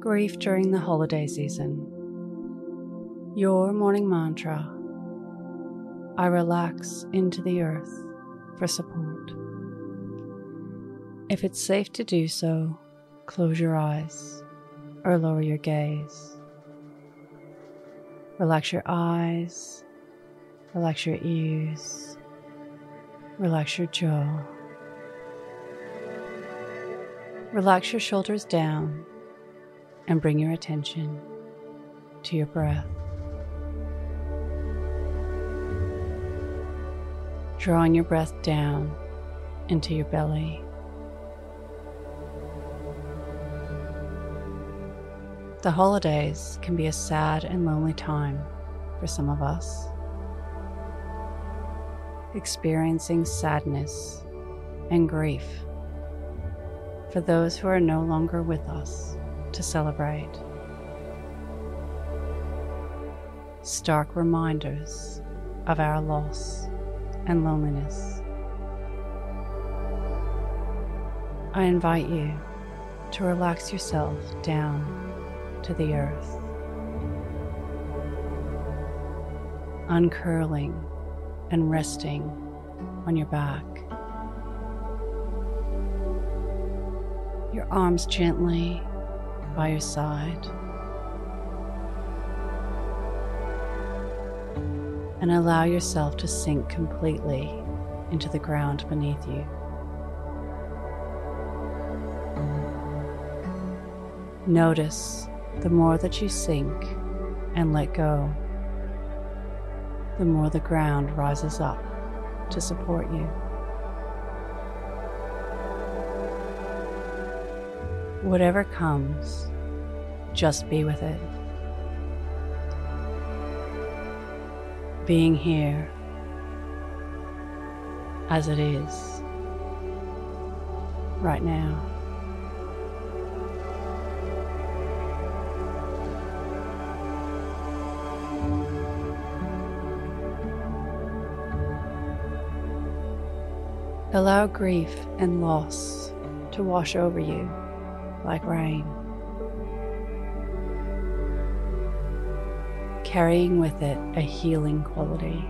Grief during the holiday season. Your morning mantra I relax into the earth for support. If it's safe to do so, close your eyes or lower your gaze. Relax your eyes, relax your ears, relax your jaw. Relax your shoulders down and bring your attention to your breath. Drawing your breath down into your belly. The holidays can be a sad and lonely time for some of us. Experiencing sadness and grief for those who are no longer with us to celebrate. Stark reminders of our loss and loneliness. I invite you to relax yourself down to the earth, uncurling and resting on your back. Your arms gently by your side. And allow yourself to sink completely into the ground beneath you. Notice the more that you sink and let go, the more the ground rises up to support you. Whatever comes, just be with it. Being here as it is right now. Allow grief and loss to wash over you like rain, carrying with it a healing quality,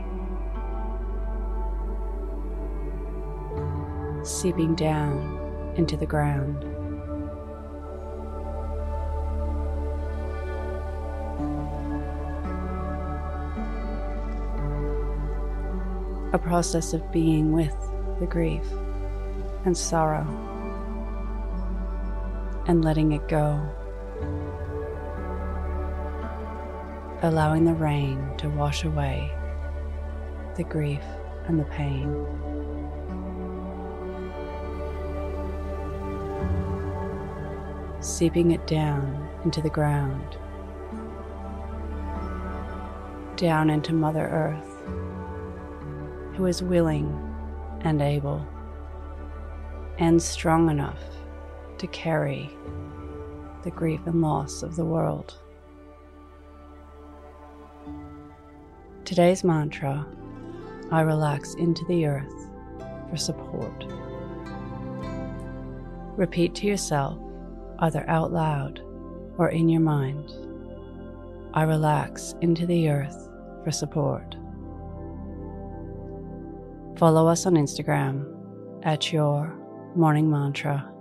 seeping down into the ground. A process of being with the grief and sorrow and letting it go. Allowing the rain to wash away the grief and the pain. Seeping it down into the ground, down into Mother Earth, who is willing and able and strong enough to carry the grief and loss of the world. Today's mantra I relax into the earth for support. Repeat to yourself, either out loud or in your mind I relax into the earth for support. Follow us on Instagram at Your Morning Mantra